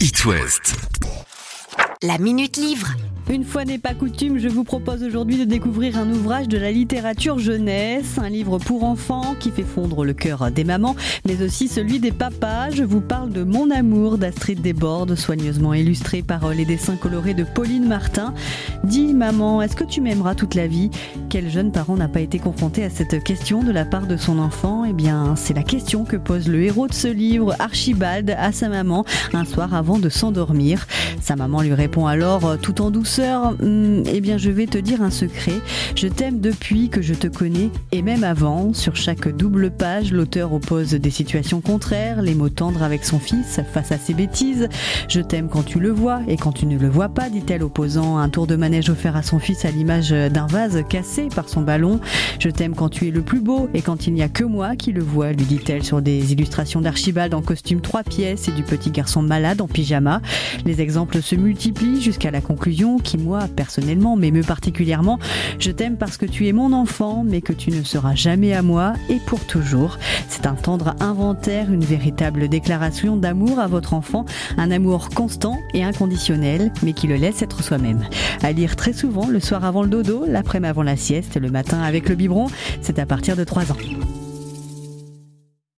It West. La Minute Livre. Une fois n'est pas coutume, je vous propose aujourd'hui de découvrir un ouvrage de la littérature jeunesse, un livre pour enfants qui fait fondre le cœur des mamans, mais aussi celui des papas. Je vous parle de Mon amour d'Astrid Desbordes, soigneusement illustré par les dessins colorés de Pauline Martin. Dis maman, est-ce que tu m'aimeras toute la vie? Quel jeune parent n'a pas été confronté à cette question de la part de son enfant? Eh bien, c'est la question que pose le héros de ce livre, Archibald, à sa maman un soir avant de s'endormir. Sa maman lui répond alors tout en douceur Hmm, eh bien je vais te dire un secret. Je t'aime depuis que je te connais et même avant. Sur chaque double page, l'auteur oppose des situations contraires, les mots tendres avec son fils face à ses bêtises. Je t'aime quand tu le vois et quand tu ne le vois pas, dit-elle, opposant un tour de manège offert à son fils à l'image d'un vase cassé par son ballon. Je t'aime quand tu es le plus beau et quand il n'y a que moi qui le vois, lui dit-elle sur des illustrations d'Archibald en costume trois pièces et du petit garçon malade en pyjama. Les exemples se multiplient jusqu'à la conclusion qui moi personnellement m'émeut particulièrement. Je t'aime parce que tu es mon enfant, mais que tu ne seras jamais à moi et pour toujours. C'est un tendre inventaire, une véritable déclaration d'amour à votre enfant, un amour constant et inconditionnel, mais qui le laisse être soi-même. À lire très souvent le soir avant le dodo, l'après-midi avant la sieste, le matin avec le biberon, c'est à partir de 3 ans.